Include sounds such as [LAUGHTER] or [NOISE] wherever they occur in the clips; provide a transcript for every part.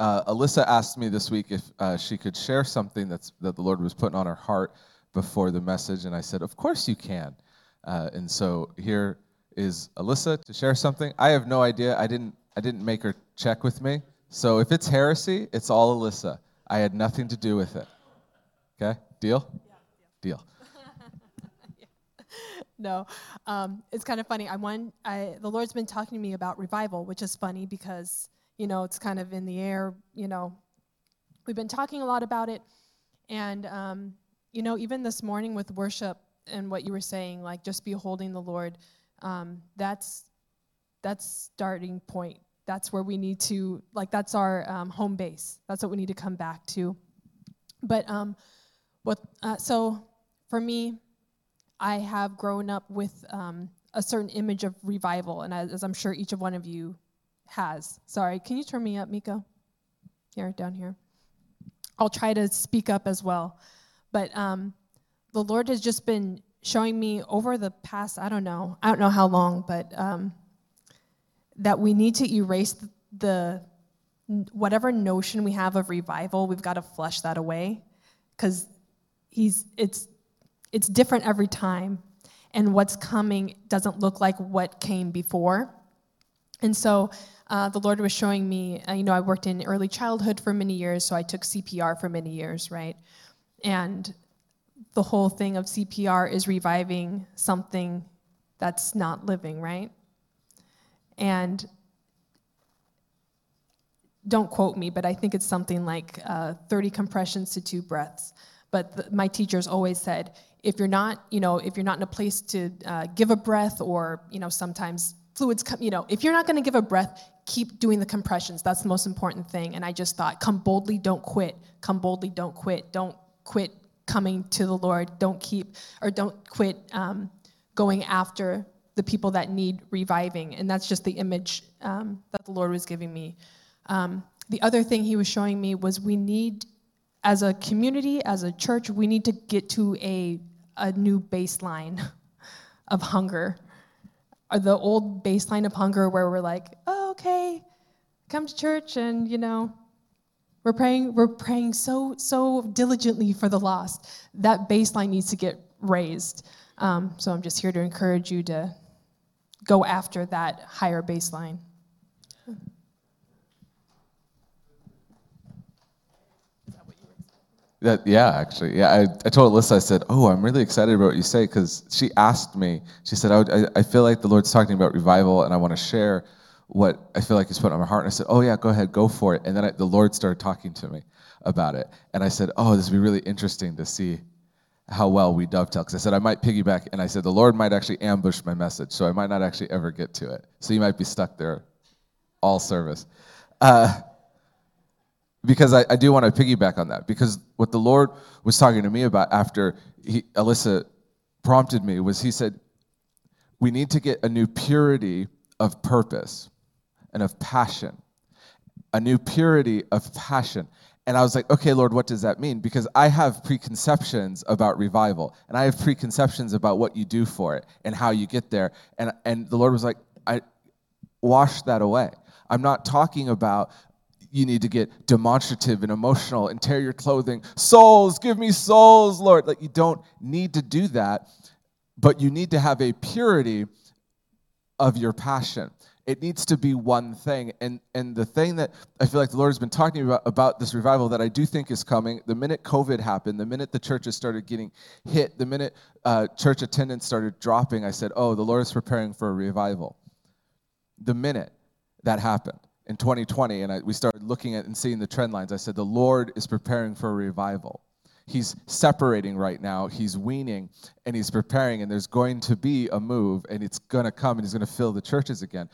uh, Alyssa asked me this week if uh, she could share something that's, that the Lord was putting on her heart before the message, and I said, Of course you can. Uh, and so here is Alyssa to share something. I have no idea. I didn't, I didn't make her check with me. So if it's heresy, it's all Alyssa. I had nothing to do with it. Okay? Deal? Yeah, deal. deal. [LAUGHS] no, um, it's kind of funny. I want I, the Lord's been talking to me about revival, which is funny because you know it's kind of in the air. You know, we've been talking a lot about it, and um, you know, even this morning with worship and what you were saying, like just beholding the Lord, um, that's that's starting point. That's where we need to like that's our um, home base. That's what we need to come back to. But um, what uh, so for me I have grown up with um, a certain image of revival, and as, as, I'm sure each of one of you has. Sorry, can you turn me up, Mikko? Here, down here. I'll try to speak up as well. But um, the Lord has just been showing me over the past, I don't know, I don't know how long, but um, that we need to erase the, the whatever notion we have of revival, we've got to flush that away because he's it's it's different every time, and what's coming doesn't look like what came before. And so uh, the Lord was showing me, uh, you know, I worked in early childhood for many years, so I took CPR for many years, right? And the whole thing of CPR is reviving something that's not living, right? And don't quote me, but I think it's something like uh, 30 compressions to two breaths. But the, my teachers always said, if you're not, you know, if you're not in a place to uh, give a breath or, you know, sometimes fluids come, you know, if you're not going to give a breath, keep doing the compressions. That's the most important thing. And I just thought, come boldly, don't quit. Come boldly, don't quit. Don't quit coming to the Lord. Don't keep, or don't quit um, going after the people that need reviving. And that's just the image um, that the Lord was giving me. Um, the other thing he was showing me was we need, as a community, as a church, we need to get to a a new baseline [LAUGHS] of hunger. The old baseline of hunger where we're like, oh, okay, come to church and, you know, we're praying, we're praying so, so diligently for the lost. That baseline needs to get raised. Um, so I'm just here to encourage you to go after that higher baseline. That, yeah, actually, yeah. I, I told Alyssa, I said, "Oh, I'm really excited about what you say," because she asked me. She said, I, I, I feel like the Lord's talking about revival, and I want to share what I feel like He's put on my heart." And I said, "Oh yeah, go ahead, go for it." And then I, the Lord started talking to me about it, and I said, "Oh, this would be really interesting to see how well we dovetail." Because I said I might piggyback, and I said the Lord might actually ambush my message, so I might not actually ever get to it. So you might be stuck there all service. Uh, because I, I do want to piggyback on that because what the Lord was talking to me about after he, Alyssa prompted me was he said, we need to get a new purity of purpose and of passion, a new purity of passion. And I was like, okay, Lord, what does that mean? Because I have preconceptions about revival, and I have preconceptions about what you do for it and how you get there. And, and the Lord was like, I wash that away. I'm not talking about you need to get demonstrative and emotional and tear your clothing. Souls, give me souls, Lord. Like you don't need to do that, but you need to have a purity of your passion. It needs to be one thing. And, and the thing that I feel like the Lord has been talking about, about this revival that I do think is coming, the minute COVID happened, the minute the churches started getting hit, the minute uh, church attendance started dropping, I said, Oh, the Lord is preparing for a revival. The minute that happened in 2020 and I, we started looking at and seeing the trend lines, I said, the Lord is preparing for a revival. He's separating right now, he's weaning, and he's preparing, and there's going to be a move, and it's going to come, and he's going to fill the churches again.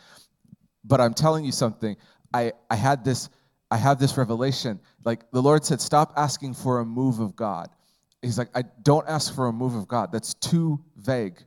But I'm telling you something, I, I had this. I have this revelation. Like the Lord said, stop asking for a move of God. He's like, I don't ask for a move of God. That's too vague.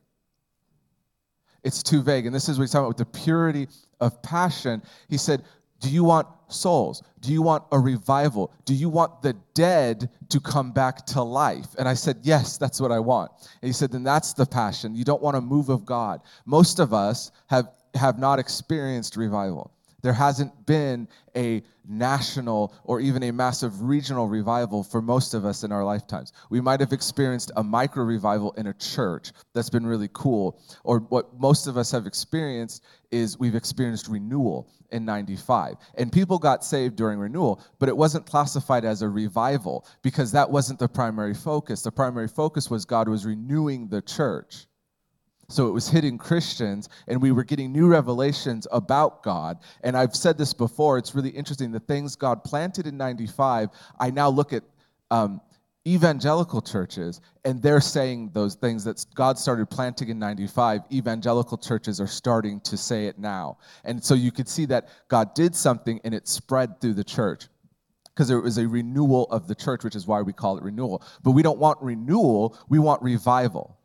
It's too vague. And this is what he's talking about with the purity of passion. He said, Do you want souls? Do you want a revival? Do you want the dead to come back to life? And I said, Yes, that's what I want. And he said, Then that's the passion. You don't want a move of God. Most of us have, have not experienced revival. There hasn't been a national or even a massive regional revival for most of us in our lifetimes. We might have experienced a micro revival in a church that's been really cool. Or what most of us have experienced is we've experienced renewal in 95. And people got saved during renewal, but it wasn't classified as a revival because that wasn't the primary focus. The primary focus was God was renewing the church. So it was hitting Christians, and we were getting new revelations about God. And I've said this before, it's really interesting. The things God planted in 95, I now look at um, evangelical churches, and they're saying those things that God started planting in 95. Evangelical churches are starting to say it now. And so you could see that God did something, and it spread through the church because there was a renewal of the church, which is why we call it renewal. But we don't want renewal, we want revival.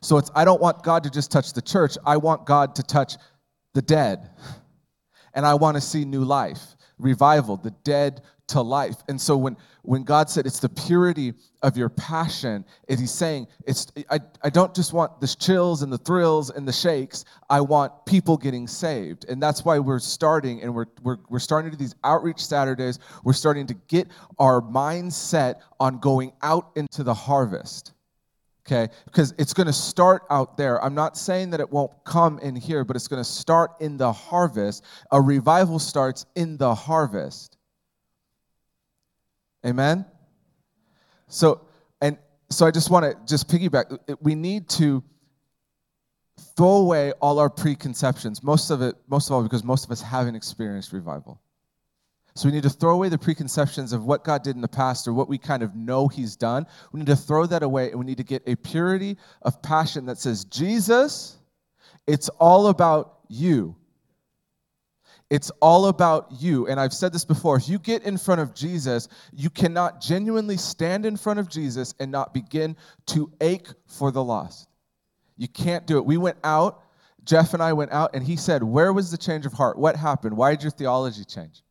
So it's, I don't want God to just touch the church, I want God to touch the dead. And I want to see new life, revival, the dead to life. And so when, when God said it's the purity of your passion, is he's saying it's I, I don't just want the chills and the thrills and the shakes. I want people getting saved. And that's why we're starting and we're we're, we're starting to do these outreach Saturdays. We're starting to get our mindset on going out into the harvest okay? Because it's going to start out there. I'm not saying that it won't come in here, but it's going to start in the harvest. A revival starts in the harvest. Amen? So, and so I just want to just piggyback. We need to throw away all our preconceptions. Most of it, most of all, because most of us haven't experienced revival. So we need to throw away the preconceptions of what God did in the past or what we kind of know He's done. We need to throw that away and we need to get a purity of passion that says, Jesus, it's all about you. It's all about you. And I've said this before if you get in front of Jesus, you cannot genuinely stand in front of Jesus and not begin to ache for the lost. You can't do it. We went out, Jeff and I went out, and he said, Where was the change of heart? What happened? Why did your theology change?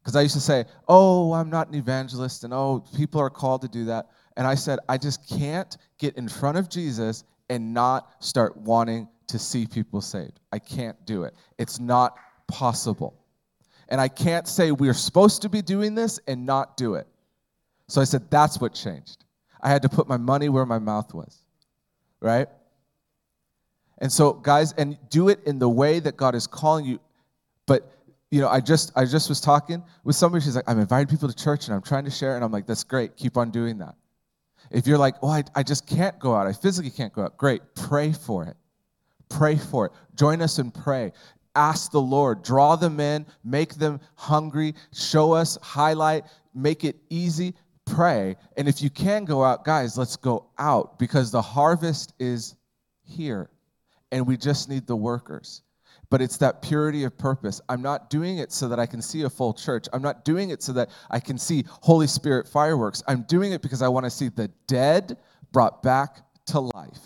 Because I used to say, oh, I'm not an evangelist, and oh, people are called to do that. And I said, I just can't get in front of Jesus and not start wanting to see people saved. I can't do it. It's not possible. And I can't say we're supposed to be doing this and not do it. So I said, that's what changed. I had to put my money where my mouth was, right? And so, guys, and do it in the way that God is calling you. But you know, I just I just was talking with somebody. She's like, I'm inviting people to church and I'm trying to share, and I'm like, that's great. Keep on doing that. If you're like, oh, I, I just can't go out, I physically can't go out, great. Pray for it. Pray for it. Join us and pray. Ask the Lord. Draw them in. Make them hungry. Show us. Highlight. Make it easy. Pray. And if you can go out, guys, let's go out because the harvest is here, and we just need the workers but it's that purity of purpose. I'm not doing it so that I can see a full church. I'm not doing it so that I can see Holy Spirit fireworks. I'm doing it because I want to see the dead brought back to life.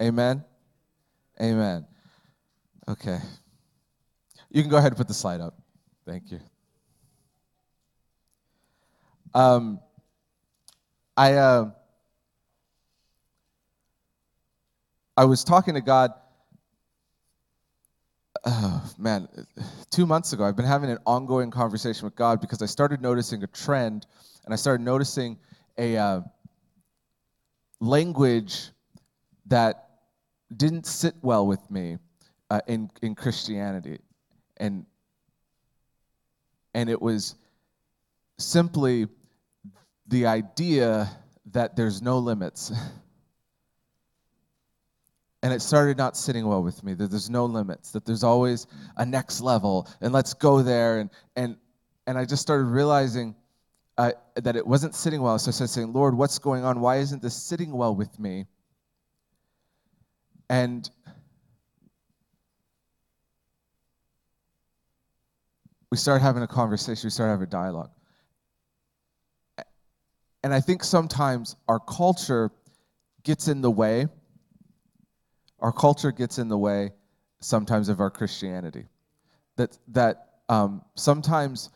Amen. Amen. Okay. You can go ahead and put the slide up. Thank you. Um, I uh, I was talking to God oh, [SIGHS] man, two months ago, I've been having an ongoing conversation with God because I started noticing a trend and I started noticing a uh, language that didn't sit well with me uh, in, in Christianity. And, and it was simply the idea that there's no limits. [LAUGHS] and it started not sitting well with me that there's no limits that there's always a next level and let's go there and and and i just started realizing uh, that it wasn't sitting well. So i started saying lord what's going on? Why isn't this sitting well with me? And we started having a conversation we started having a dialogue. And i think sometimes our culture gets in the way our culture gets in the way sometimes of our Christianity. That, that um, sometimes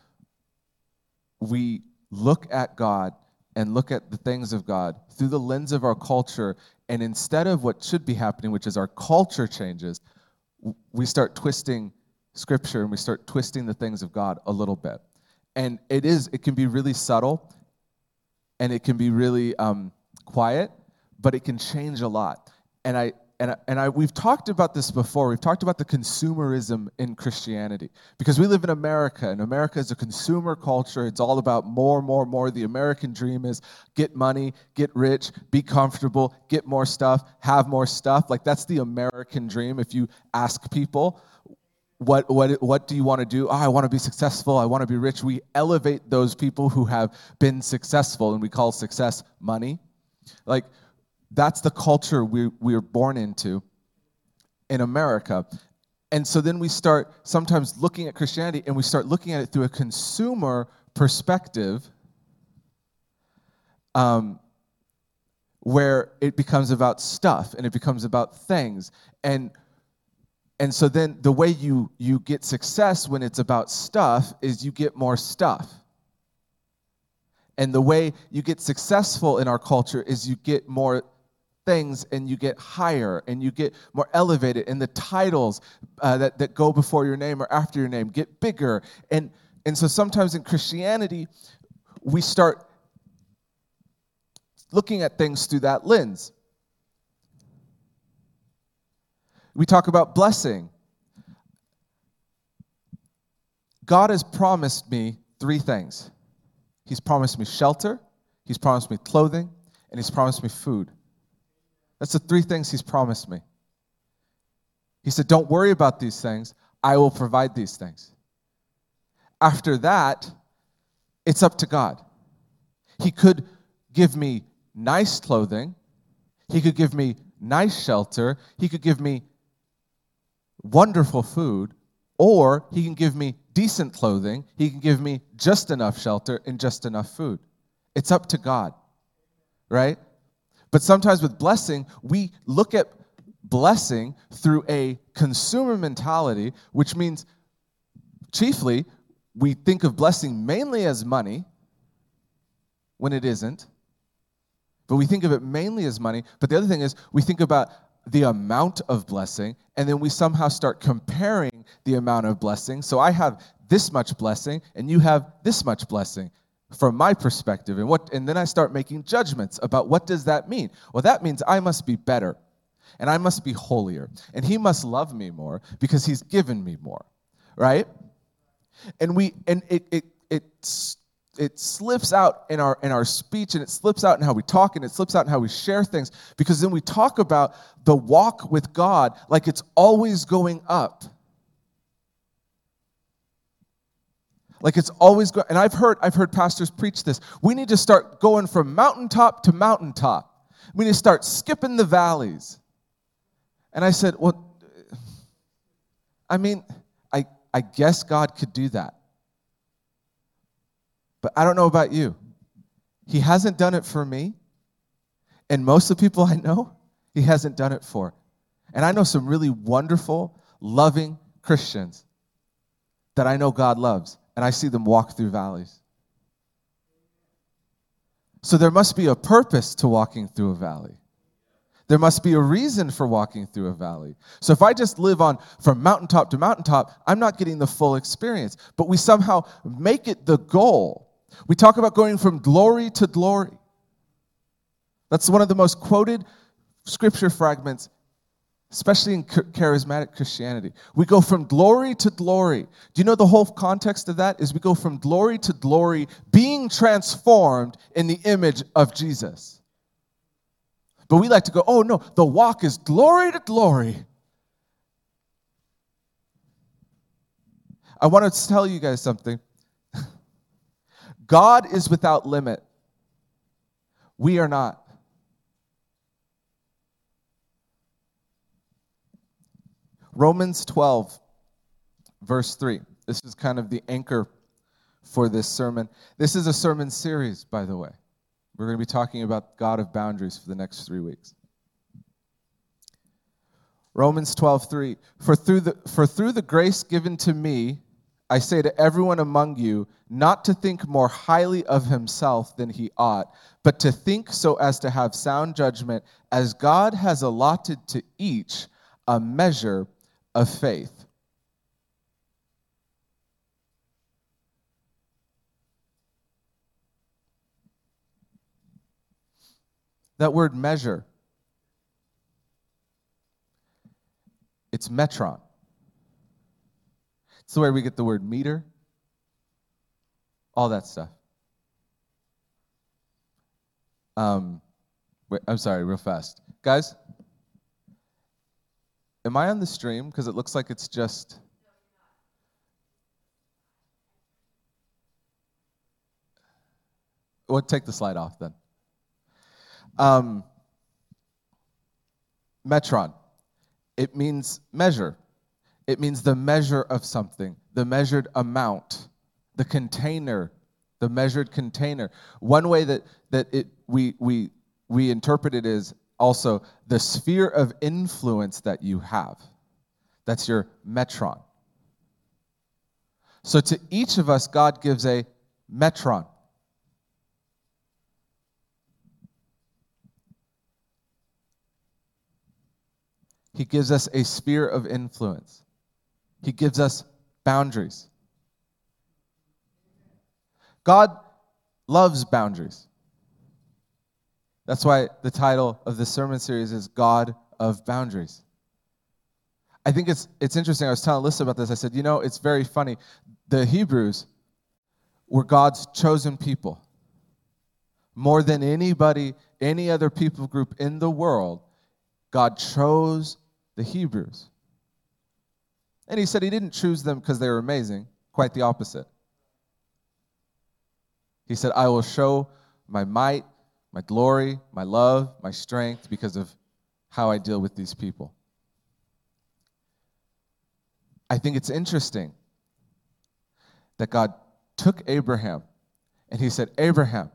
we look at God and look at the things of God through the lens of our culture, and instead of what should be happening, which is our culture changes, we start twisting scripture and we start twisting the things of God a little bit. And it is, it can be really subtle and it can be really um, quiet, but it can change a lot. And I, and, and I, we've talked about this before. We've talked about the consumerism in Christianity because we live in America, and America is a consumer culture. It's all about more, more, more. The American dream is get money, get rich, be comfortable, get more stuff, have more stuff. Like that's the American dream. If you ask people, what, what, what do you want to do? Oh, I want to be successful. I want to be rich. We elevate those people who have been successful, and we call success money. Like, that's the culture we, we are born into in America. And so then we start sometimes looking at Christianity and we start looking at it through a consumer perspective um, where it becomes about stuff and it becomes about things. And and so then the way you you get success when it's about stuff is you get more stuff. And the way you get successful in our culture is you get more things and you get higher and you get more elevated and the titles uh, that, that go before your name or after your name get bigger. And and so sometimes in christianity we start looking at things through that lens. We talk about blessing. God has promised me three things. He's promised me shelter he's promised me clothing and he's promised me food that's the three things he's promised me. He said, Don't worry about these things. I will provide these things. After that, it's up to God. He could give me nice clothing, He could give me nice shelter, He could give me wonderful food, or He can give me decent clothing, He can give me just enough shelter and just enough food. It's up to God, right? But sometimes with blessing, we look at blessing through a consumer mentality, which means chiefly we think of blessing mainly as money when it isn't. But we think of it mainly as money. But the other thing is, we think about the amount of blessing, and then we somehow start comparing the amount of blessing. So I have this much blessing, and you have this much blessing from my perspective and what and then i start making judgments about what does that mean? Well that means i must be better and i must be holier and he must love me more because he's given me more right? And we and it it it it slips out in our in our speech and it slips out in how we talk and it slips out in how we share things because then we talk about the walk with god like it's always going up Like it's always going, and I've heard, I've heard pastors preach this. We need to start going from mountaintop to mountaintop. We need to start skipping the valleys. And I said, Well, I mean, I, I guess God could do that. But I don't know about you. He hasn't done it for me. And most of the people I know, He hasn't done it for. And I know some really wonderful, loving Christians that I know God loves and I see them walk through valleys. So there must be a purpose to walking through a valley. There must be a reason for walking through a valley. So if I just live on from mountaintop to mountaintop, I'm not getting the full experience. But we somehow make it the goal. We talk about going from glory to glory. That's one of the most quoted scripture fragments especially in charismatic Christianity. We go from glory to glory. Do you know the whole context of that is we go from glory to glory, being transformed in the image of Jesus. But we like to go, oh no, the walk is glory to glory. I want to tell you guys something. [LAUGHS] God is without limit. We are not. Romans 12, verse 3. This is kind of the anchor for this sermon. This is a sermon series, by the way. We're going to be talking about God of boundaries for the next three weeks. Romans 12, 3. For through the, for through the grace given to me, I say to everyone among you, not to think more highly of himself than he ought, but to think so as to have sound judgment, as God has allotted to each a measure of faith. That word measure, it's metron. It's where we get the word meter, all that stuff. Um, wait, I'm sorry, real fast. Guys, am I on the stream? Because it looks like it's just. Well, take the slide off then. Um, metron. It means measure. It means the measure of something, the measured amount, the container, the measured container. One way that, that it, we, we, we interpret it is also the sphere of influence that you have. That's your metron. So to each of us, God gives a metron. He gives us a sphere of influence. He gives us boundaries. God loves boundaries. That's why the title of this sermon series is God of Boundaries. I think it's, it's interesting. I was telling Alyssa about this. I said, you know, it's very funny. The Hebrews were God's chosen people. More than anybody, any other people group in the world, God chose the Hebrews. And he said he didn't choose them because they were amazing, quite the opposite. He said, I will show my might, my glory, my love, my strength because of how I deal with these people. I think it's interesting that God took Abraham and he said, Abraham,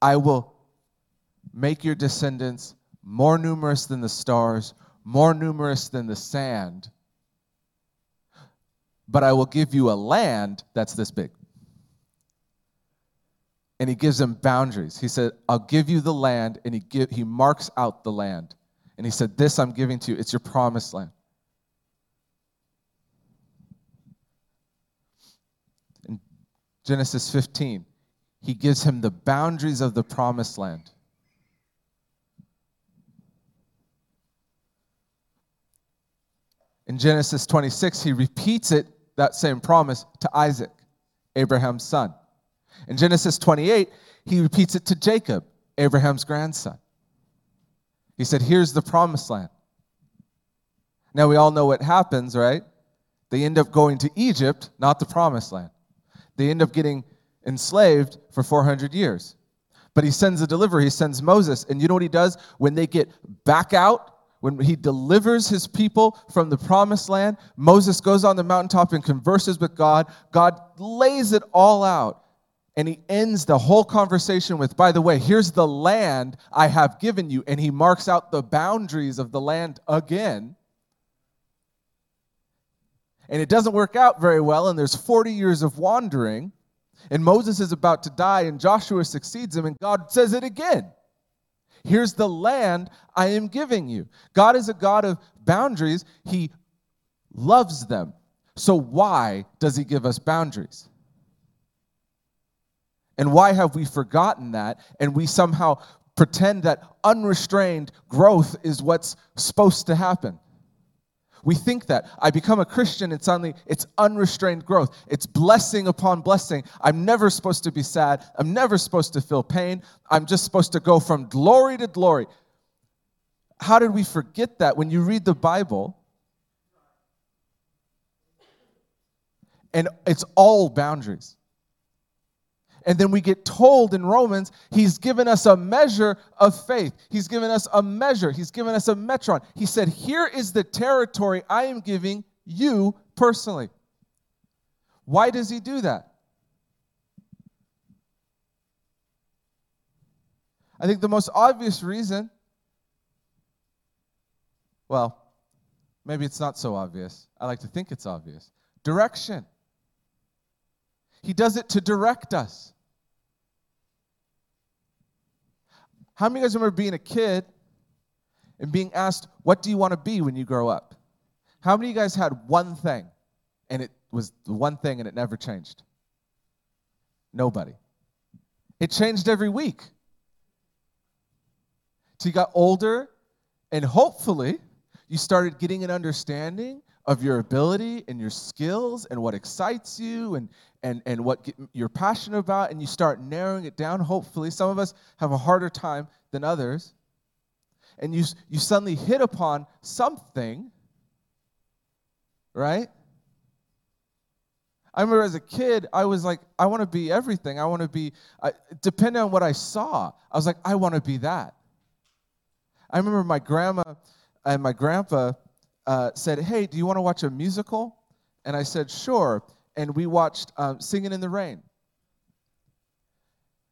I will make your descendants more numerous than the stars, more numerous than the sand, but I will give you a land that's this big and he gives them boundaries. He said, I'll give you the land, and he, give, he marks out the land. And he said, This I'm giving to you, it's your promised land. In Genesis 15, he gives him the boundaries of the promised land. In Genesis 26, he repeats it, that same promise, to Isaac, Abraham's son. In Genesis 28, he repeats it to Jacob, Abraham's grandson. He said, Here's the promised land. Now we all know what happens, right? They end up going to Egypt, not the promised land. They end up getting enslaved for 400 years. But he sends a deliverer, he sends Moses. And you know what he does? When they get back out, when he delivers his people from the promised land, Moses goes on the mountaintop and converses with God. God lays it all out and he ends the whole conversation with, by the way, here's the land I have given you. And he marks out the boundaries of the land again. And it doesn't work out very well, and there's 40 years of wandering. And Moses is about to die, and Joshua succeeds him, and God says it again. Here's the land I am giving you. God is a God of boundaries, He loves them. So, why does He give us boundaries? And why have we forgotten that? And we somehow pretend that unrestrained growth is what's supposed to happen. We think that I become a Christian and suddenly it's unrestrained growth. It's blessing upon blessing. I'm never supposed to be sad. I'm never supposed to feel pain. I'm just supposed to go from glory to glory. How did we forget that when you read the Bible? And it's all boundaries. And then we get told in Romans, he's given us a measure of faith. He's given us a measure. He's given us a metron. He said, Here is the territory I am giving you personally. Why does he do that? I think the most obvious reason, well, maybe it's not so obvious. I like to think it's obvious. Direction. He does it to direct us. How many of you guys remember being a kid and being asked, What do you want to be when you grow up? How many of you guys had one thing and it was the one thing and it never changed? Nobody. It changed every week. till you got older, and hopefully you started getting an understanding of your ability and your skills and what excites you and, and, and what you're passionate about, and you start narrowing it down. Hopefully, some of us have a harder time than others. And you, you suddenly hit upon something, right? I remember as a kid, I was like, I want to be everything. I want to be, depending on what I saw, I was like, I want to be that. I remember my grandma and my grandpa uh, said, Hey, do you want to watch a musical? And I said, Sure. And we watched um, Singing in the Rain.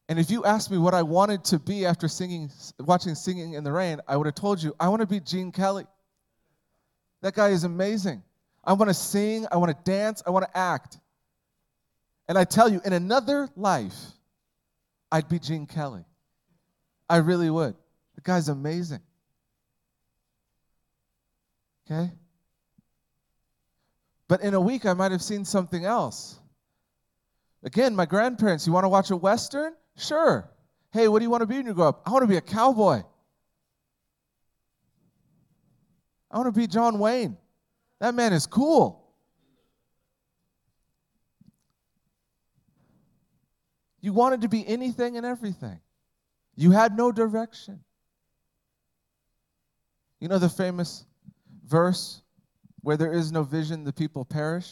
And if you asked me what I wanted to be after singing, watching Singing in the Rain, I would have told you, I want to be Gene Kelly. That guy is amazing. I want to sing, I want to dance, I want to act. And I tell you, in another life, I'd be Gene Kelly. I really would. The guy's amazing. Okay? But in a week, I might have seen something else. Again, my grandparents, you want to watch a Western? Sure. Hey, what do you want to be when you grow up? I want to be a cowboy. I want to be John Wayne. That man is cool. You wanted to be anything and everything. You had no direction. You know the famous verse, where there is no vision, the people perish?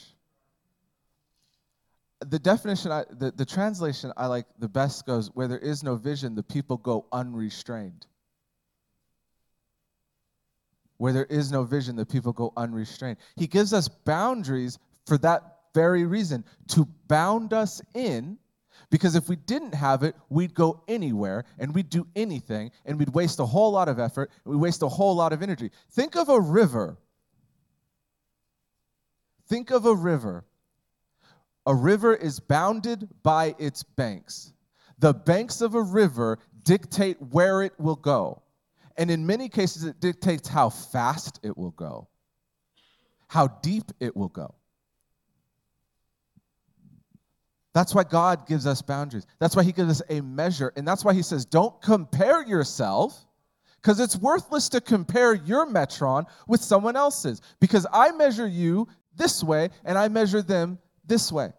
The definition, I, the, the translation I like the best goes, where there is no vision, the people go unrestrained. Where there is no vision, the people go unrestrained. He gives us boundaries for that very reason to bound us in because if we didn't have it, we'd go anywhere and we'd do anything and we'd waste a whole lot of effort and we waste a whole lot of energy. Think of a river. Think of a river. A river is bounded by its banks. The banks of a river dictate where it will go. And in many cases, it dictates how fast it will go, how deep it will go. That's why God gives us boundaries. That's why He gives us a measure. And that's why He says, don't compare yourself, because it's worthless to compare your metron with someone else's. Because I measure you this way, and I measure them this way.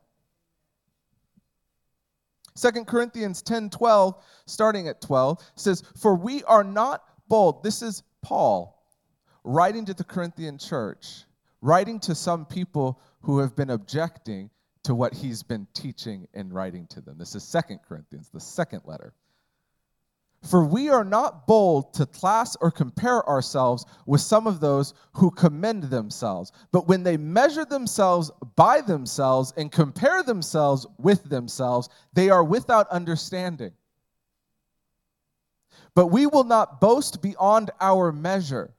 2 Corinthians 10 12, starting at 12, says, For we are not bold. This is Paul writing to the Corinthian church, writing to some people who have been objecting to what he's been teaching and writing to them. This is Second Corinthians, the second letter. For we are not bold to class or compare ourselves with some of those who commend themselves, but when they measure themselves by themselves and compare themselves with themselves, they are without understanding. But we will not boast beyond our measure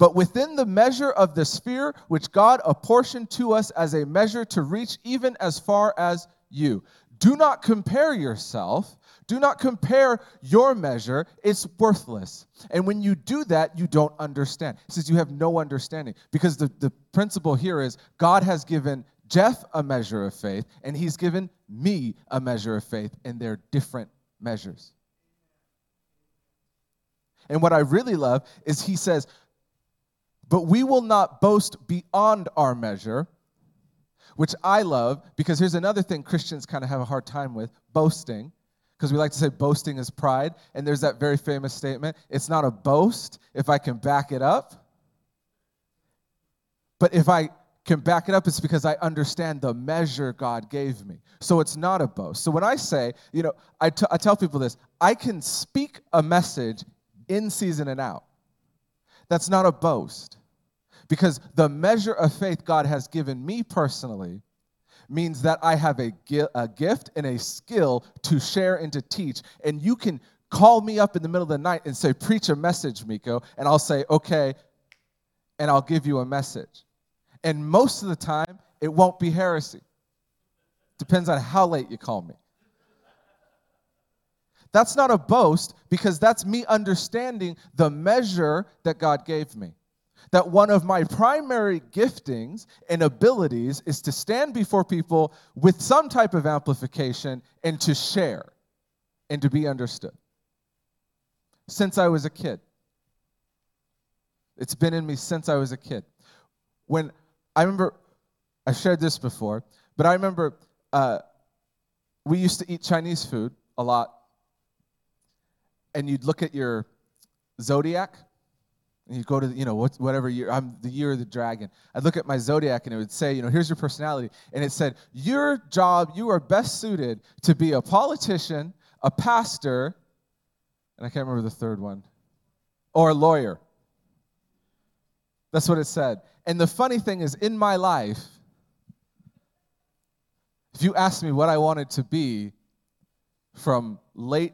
but within the measure of the sphere which God apportioned to us as a measure to reach even as far as you. Do not compare yourself. Do not compare your measure. It's worthless. And when you do that, you don't understand. It says you have no understanding. Because the, the principle here is God has given Jeff a measure of faith, and he's given me a measure of faith, and they're different measures. And what I really love is he says, but we will not boast beyond our measure, which I love because here's another thing Christians kind of have a hard time with boasting. Because we like to say boasting is pride. And there's that very famous statement it's not a boast if I can back it up. But if I can back it up, it's because I understand the measure God gave me. So it's not a boast. So when I say, you know, I, t- I tell people this I can speak a message in season and out. That's not a boast. Because the measure of faith God has given me personally means that I have a, a gift and a skill to share and to teach. And you can call me up in the middle of the night and say, Preach a message, Mikko. And I'll say, Okay. And I'll give you a message. And most of the time, it won't be heresy. Depends on how late you call me. That's not a boast because that's me understanding the measure that God gave me that one of my primary giftings and abilities is to stand before people with some type of amplification and to share and to be understood. since I was a kid. It's been in me since I was a kid. When I remember, I shared this before, but I remember uh, we used to eat Chinese food a lot, and you'd look at your zodiac, you go to, you know, whatever year, I'm the year of the dragon. I'd look at my zodiac, and it would say, you know, here's your personality. And it said, your job, you are best suited to be a politician, a pastor, and I can't remember the third one, or a lawyer. That's what it said. And the funny thing is, in my life, if you asked me what I wanted to be from late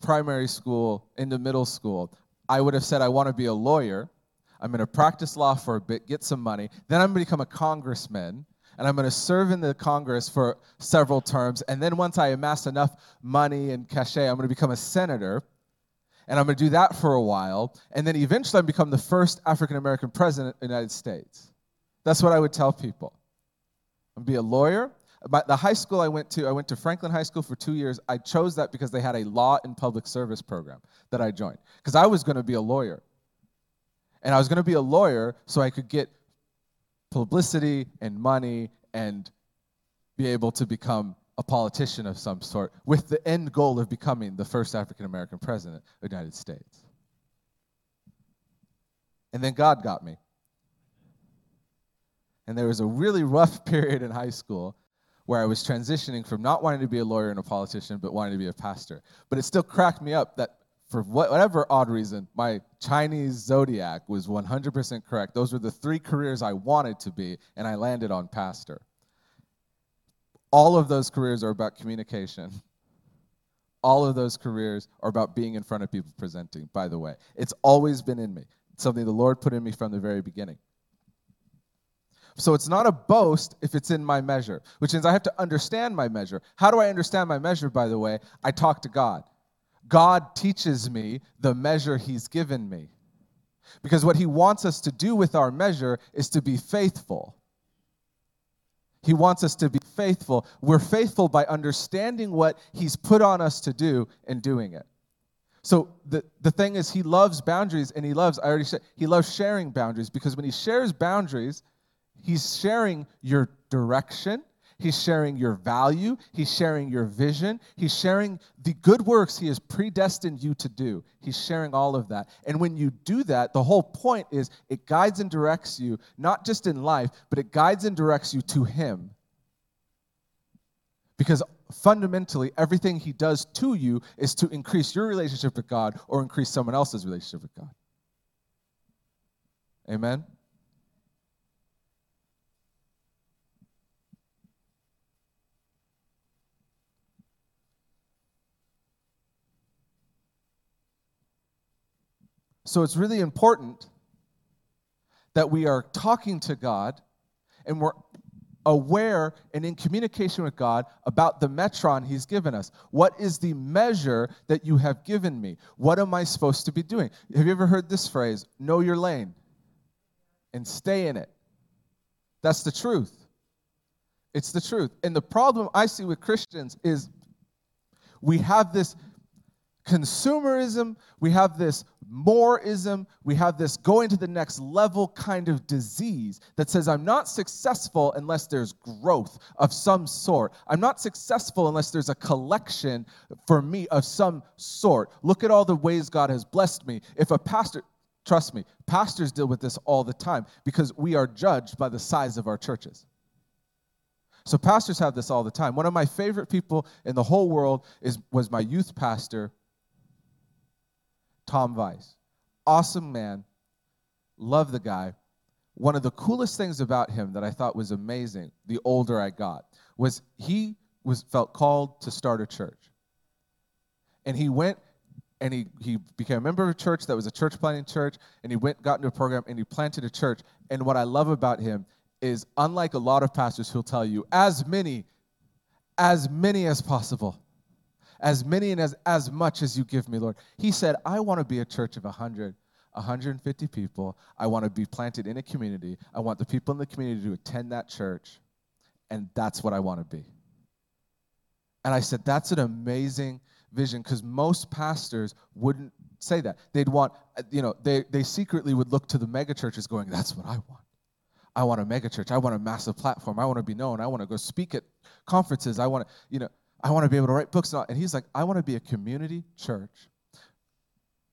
primary school into middle school, I would have said, I want to be a lawyer. I'm going to practice law for a bit, get some money. Then I'm going to become a congressman, and I'm going to serve in the Congress for several terms. And then once I amass enough money and cachet, I'm going to become a senator. And I'm going to do that for a while. And then eventually I'm become the first African American president of the United States. That's what I would tell people. I'm going to be a lawyer. But the high school I went to, I went to Franklin High School for two years. I chose that because they had a law and public service program that I joined. Because I was going to be a lawyer. And I was going to be a lawyer so I could get publicity and money and be able to become a politician of some sort with the end goal of becoming the first African American president of the United States. And then God got me. And there was a really rough [LAUGHS] period in high school where I was transitioning from not wanting to be a lawyer and a politician, but wanting to be a pastor. But it still cracked me up that for whatever odd reason, my Chinese zodiac was 100% correct. Those were the three careers I wanted to be, and I landed on pastor. All of those careers are about communication. All of those careers are about being in front of people presenting, by the way. It's always been in me, it's something the Lord put in me from the very beginning. So it's not a boast if it's in my measure, which means I have to understand my measure. How do I understand my measure, by the way? I talk to God. God teaches me the measure He's given me. Because what He wants us to do with our measure is to be faithful. He wants us to be faithful. We're faithful by understanding what He's put on us to do and doing it. So the, the thing is, He loves boundaries and He loves, I already said, He loves sharing boundaries because when He shares boundaries, He's sharing your direction. He's sharing your value. He's sharing your vision. He's sharing the good works He has predestined you to do. He's sharing all of that. And when you do that, the whole point is it guides and directs you, not just in life, but it guides and directs you to Him. Because fundamentally, everything He does to you is to increase your relationship with God or increase someone else's relationship with God. Amen? So it's really important that we are talking to God and we're aware and in communication with God about the metron He's given us. What is the measure that you have given me? What am I supposed to be doing? Have you ever heard this phrase, know your lane and stay in it? That's the truth. It's the truth. And the problem I see with Christians is we have this consumerism, we have this moreism, we have this going to the next level kind of disease that says, I'm not successful unless there's growth of some sort. I'm not successful unless there's a collection for me of some sort. Look at all the ways God has blessed me. If a pastor, trust me, pastors deal with this all the time because we are judged by the size of our churches. So pastors have this all the time. One of my favorite people in the whole world is was my youth pastor Tom Weiss. Awesome man. Love the guy. One of the coolest things about him that I thought was amazing, the older I got, was he was felt called to start a church. And he went and he, he became a member of a church that was a church planting church, and he went, got into a program, and he planted a church. And what I love about him is, unlike a lot of pastors who'll tell you, as many, as many as possible as many and as, as much as you give me, Lord. He said, I want to be a church of 100, 150 people. I want to be planted in a community. I want the people in the community to attend that church. And that's what I want to be. And I said, That's an amazing vision because most pastors wouldn't say that. They'd want, you know, they, they secretly would look to the megachurches going, that's what I want. I want a megachurch. I want a massive platform. I want to be known. I want to go speak at conferences. I want to, you know, I want to be able to write books. And, he's like, I want to be a community church.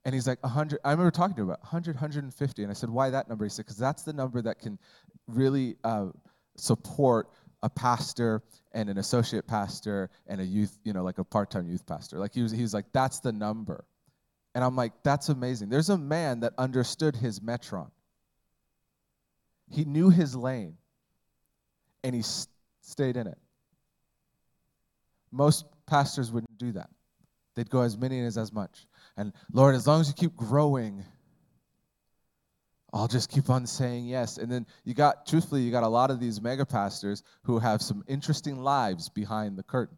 And he's like, 100. I remember talking to him about 100, 150. And I said, why that number? He said, because that's the number that can really uh, support a pastor and an associate pastor and a youth, you know, like a part-time youth pastor. Like he was, he was like, that's the number. And I'm like, that's amazing. There's a man that understood his metron. He knew his lane and he st- stayed in it. Most pastors wouldn't do that. They'd go as many as as much. And Lord, as long as you keep growing, I'll just keep on saying yes. And then you got, truthfully, you got a lot of these mega pastors who have some interesting lives behind the curtain.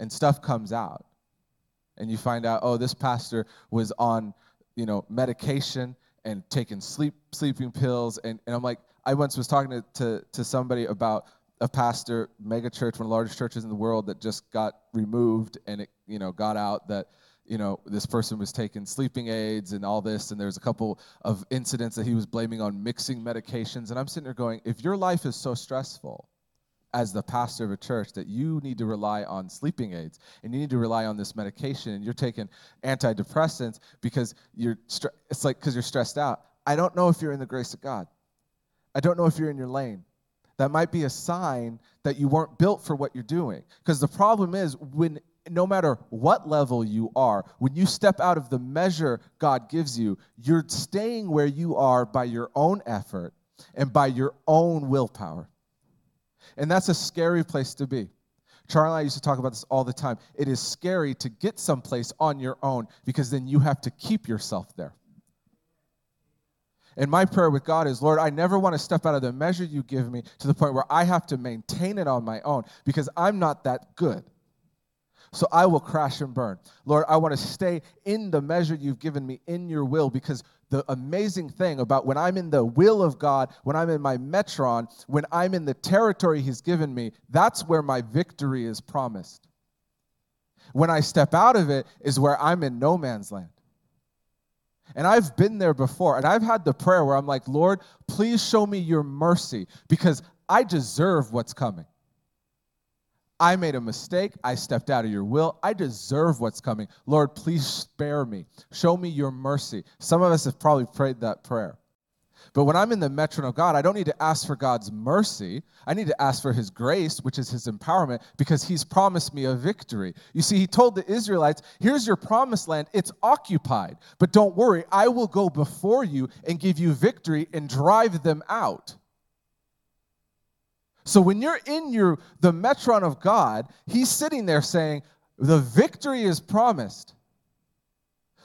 And stuff comes out. And you find out, oh, this pastor was on, you know, medication and taking sleep sleeping pills. And, and I'm like, I once was talking to, to, to somebody about a pastor, mega church, one of the largest churches in the world that just got removed and it, you know, got out that you know, this person was taking sleeping aids and all this, and there's a couple of incidents that he was blaming on mixing medications. And I'm sitting there going, if your life is so stressful as the pastor of a church that you need to rely on sleeping aids and you need to rely on this medication and you're taking antidepressants because you're, stre- it's like because you're stressed out. I don't know if you're in the grace of God. I don't know if you're in your lane that might be a sign that you weren't built for what you're doing. Because the problem is, when no matter what level you are, when you step out of the measure God gives you, you're staying where you are by your own effort and by your own willpower. And that's a scary place to be. Charlie and I used to talk about this all the time. It is scary to get someplace on your own because then you have to keep yourself there. And my prayer with God is, Lord, I never want to step out of the measure you give me to the point where I have to maintain it on my own because I'm not that good. So I will crash and burn. Lord, I want to stay in the measure you've given me in your will because the amazing thing about when I'm in the will of God, when I'm in my metron, when I'm in the territory He's given me, that's where my victory is promised. When I step out of it is where I'm in no man's land. And I've been there before, and I've had the prayer where I'm like, Lord, please show me your mercy because I deserve what's coming. I made a mistake. I stepped out of your will. I deserve what's coming. Lord, please spare me. Show me your mercy. Some of us have probably prayed that prayer. But when I'm in the metron of God, I don't need to ask for God's mercy. I need to ask for His grace, which is His empowerment, because He's promised me a victory. You see, He told the Israelites, Here's your promised land. It's occupied. But don't worry, I will go before you and give you victory and drive them out. So when you're in your the metron of God, he's sitting there saying, "The victory is promised.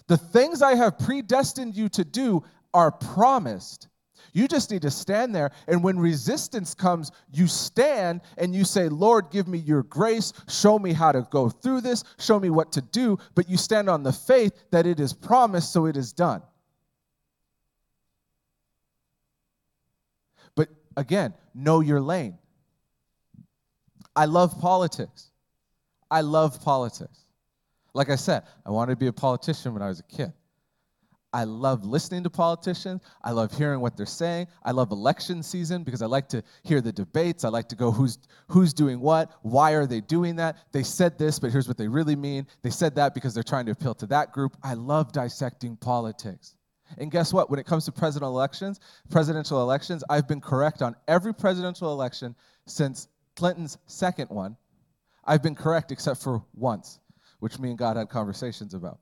The things I have predestined you to do are promised. You just need to stand there. And when resistance comes, you stand and you say, Lord, give me your grace. Show me how to go through this. Show me what to do. But you stand on the faith that it is promised, so it is done. But again, know your lane. I love politics. I love politics. Like I said, I wanted to be a politician when I was a kid. I love listening to politicians. I love hearing what they're saying. I love election season because I like to hear the debates. I like to go who's who's doing what, why are they doing that? They said this, but here's what they really mean. They said that because they're trying to appeal to that group. I love dissecting politics. And guess what? When it comes to presidential elections, presidential elections, I've been correct on every presidential election since Clinton's second one, I've been correct except for once, which me and God had conversations about.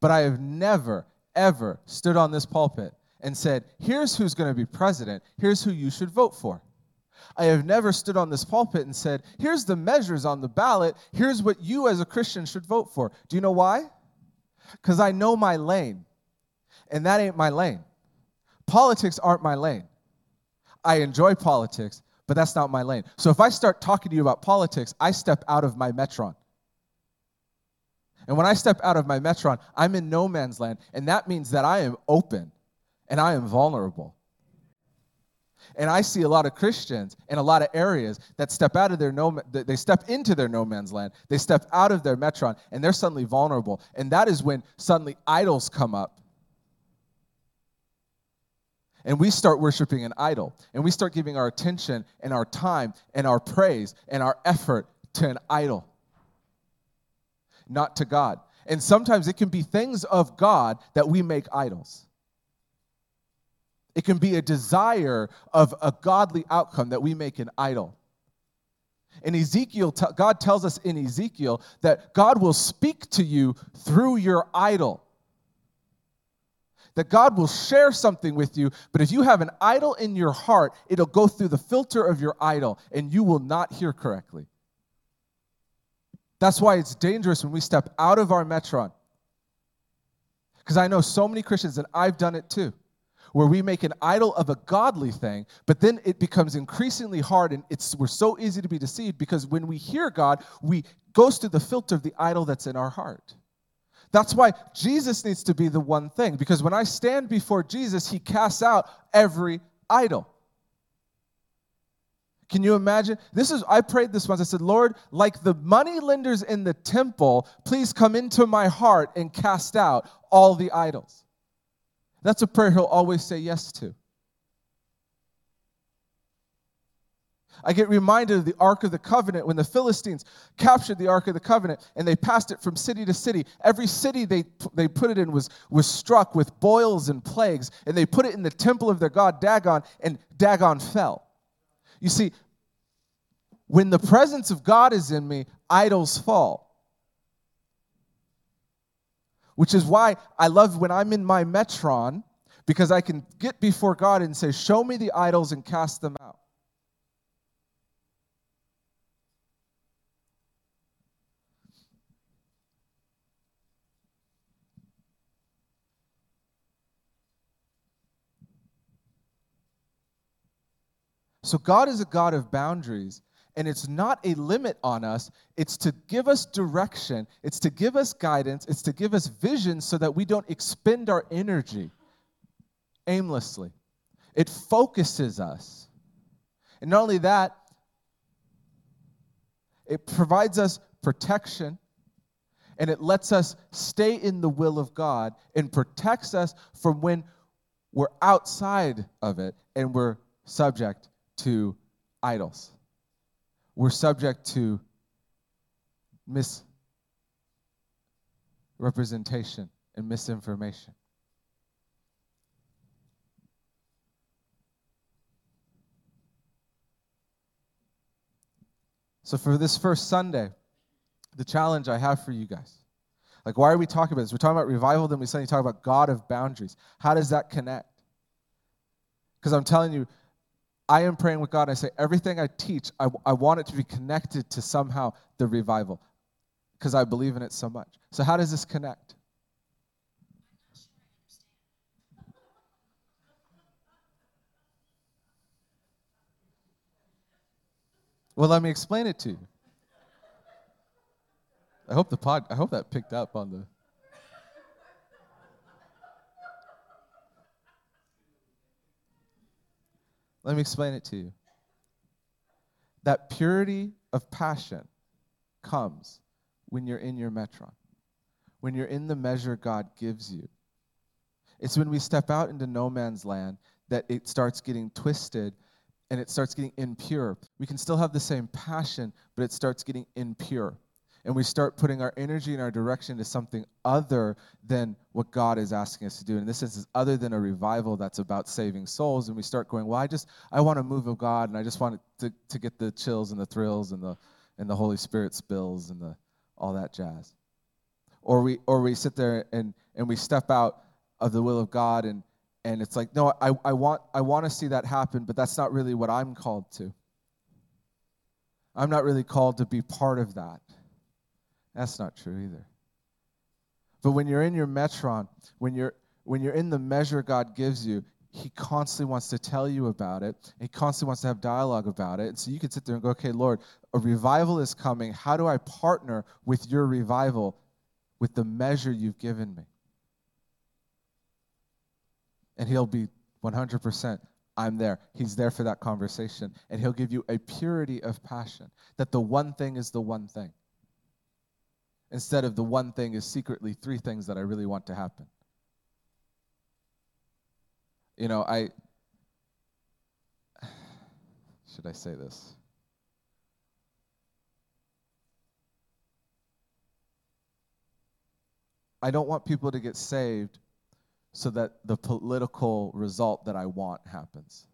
But I have never, ever stood on this pulpit and said, here's who's going to be president, here's who you should vote for. I have never stood on this pulpit and said, here's the measures on the ballot, here's what you as a Christian should vote for. Do you know why? Because I know my lane, and that ain't my lane. Politics aren't my lane. I enjoy politics, but that's not my lane. So if I start talking to you about politics, I step out of my metron. And when I step out of my metron, I'm in no man's land, and that means that I am open and I am vulnerable. And I see a lot of Christians in a lot of areas that step out of their no, they step into their no man's land. They step out of their metron, and they're suddenly vulnerable. And that is when suddenly idols come up. And we start worshiping an idol. And we start giving our attention and our time and our praise and our effort to an idol, not to God. And sometimes it can be things of God that we make idols. It can be a desire of a godly outcome that we make an idol. In Ezekiel, God tells us in Ezekiel that God will speak to you through your idol. That God will share something with you, but if you have an idol in your heart, it'll go through the filter of your idol and you will not hear correctly. That's why it's dangerous when we step out of our metron. Because I know so many Christians, and I've done it too where we make an idol of a godly thing, but then it becomes increasingly hard and it's we're so easy to be deceived because when we hear God, we goes through the filter of the idol that's in our heart. That's why Jesus needs to be the one thing because when I stand before Jesus, he casts out every idol. Can you imagine? This is I prayed this once. I said, "Lord, like the money lenders in the temple, please come into my heart and cast out all the idols." That's a prayer he'll always say yes to. I get reminded of the Ark of the Covenant when the Philistines captured the Ark of the Covenant and they passed it from city to city. Every city they, they put it in was, was struck with boils and plagues, and they put it in the temple of their god Dagon, and Dagon fell. You see, when the presence of God is in me, idols fall which is why I love when I'm in my metron because I can get before God and say, Show me the idols and cast them out. So, God is a God of boundaries, and it's not a limit on us. It's to give us direction, it's to give us guidance, it's to give us vision so that we don't expend our energy aimlessly. It focuses us. And not only that, it provides us protection and it lets us stay in the will of God and protects us from when we're outside of it and we're subject to idols we're subject to misrepresentation and misinformation. So, for this first Sunday, the challenge I have for you guys like, why are we talking about this? We're talking about revival, then we suddenly talk about God of boundaries. How does that connect? Because I'm telling you, I am praying with God. I say, everything I teach, I, I want it to be connected to somehow the revival because I believe in it so much. So, how does this connect? Well, let me explain it to you. I hope the pod, I hope that picked up on the Let me explain it to you. That purity of passion comes when you're in your metron, when you're in the measure God gives you. It's when we step out into no man's land that it starts getting twisted and it starts getting impure. We can still have the same passion, but it starts getting impure and we start putting our energy and our direction to something other than what God is asking us to do. And this sense, is other than a revival that's about saving souls. And we start going, well, I just I want to move of God, and I just want to, to get the chills and the thrills and the and the Holy Spirit spills and the all that jazz. Or we or we sit there and and we step out of the will of God and and it's like, no, I, I want I want to see that happen, but that's not really what I'm called to. I'm not really called to be part of that. That's not true either. But when you're in your metron, when you're when you're in the measure God gives you, he constantly wants to tell you about it. He constantly wants to have dialogue about it. And so you can sit there and go, okay, Lord, a revival is coming. How do I partner with your revival with the measure you've given me? And he'll be 100% I'm there. He's there for that conversation. And He'll give you a purity of passion that the one thing is the one thing. Instead of the one thing is secretly three things that I really want to happen. You know, I. [SIGHS] Should I say this? I don't want people to get saved so that the political result that I want happens.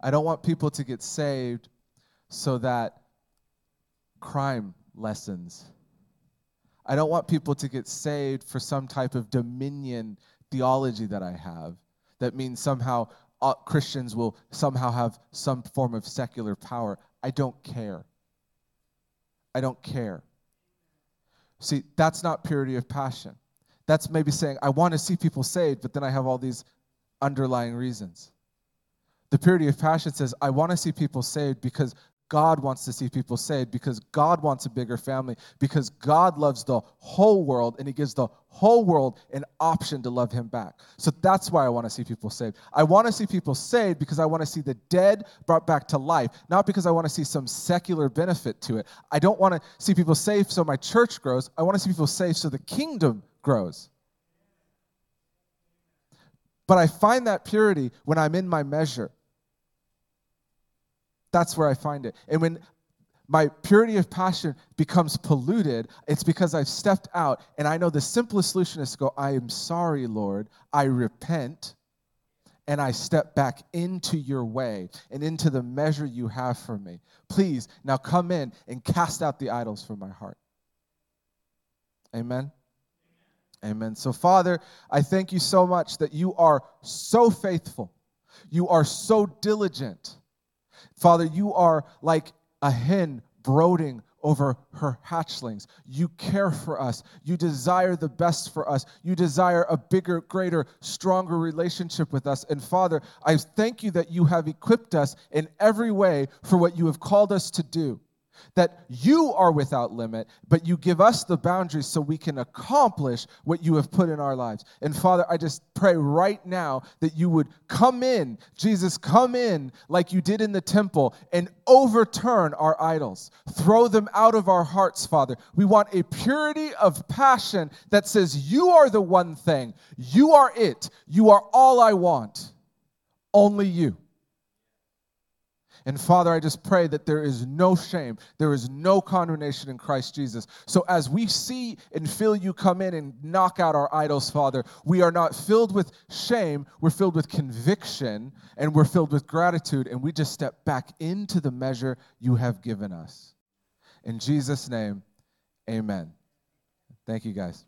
I don't want people to get saved so that crime lessens. I don't want people to get saved for some type of dominion theology that I have that means somehow uh, Christians will somehow have some form of secular power. I don't care. I don't care. See, that's not purity of passion. That's maybe saying, I want to see people saved, but then I have all these underlying reasons. The purity of passion says, I want to see people saved because God wants to see people saved, because God wants a bigger family, because God loves the whole world and He gives the whole world an option to love Him back. So that's why I want to see people saved. I want to see people saved because I want to see the dead brought back to life, not because I want to see some secular benefit to it. I don't want to see people saved so my church grows. I want to see people saved so the kingdom grows. But I find that purity when I'm in my measure. That's where I find it. And when my purity of passion becomes polluted, it's because I've stepped out and I know the simplest solution is to go, I am sorry, Lord. I repent and I step back into your way and into the measure you have for me. Please, now come in and cast out the idols from my heart. Amen. Amen. So, Father, I thank you so much that you are so faithful. You are so diligent. Father, you are like a hen brooding over her hatchlings. You care for us. You desire the best for us. You desire a bigger, greater, stronger relationship with us. And Father, I thank you that you have equipped us in every way for what you have called us to do that you are without limit, but you give us the boundaries so we can accomplish what you have put in our lives. And Father, I just pray right now that you would come in, Jesus, come in like you did in the temple and overturn our idols. Throw them out of our hearts, Father. We want a purity of passion that says, You are the one thing, you are it, you are all I want, only you. And Father, I just pray that there is no shame, there is no condemnation in Christ Jesus. So as we see and feel you come in and knock out our idols, Father, we are not filled with shame, we're filled with conviction and we're filled with gratitude, and we just step back into the measure you have given us. In Jesus' name, amen. Thank you, guys.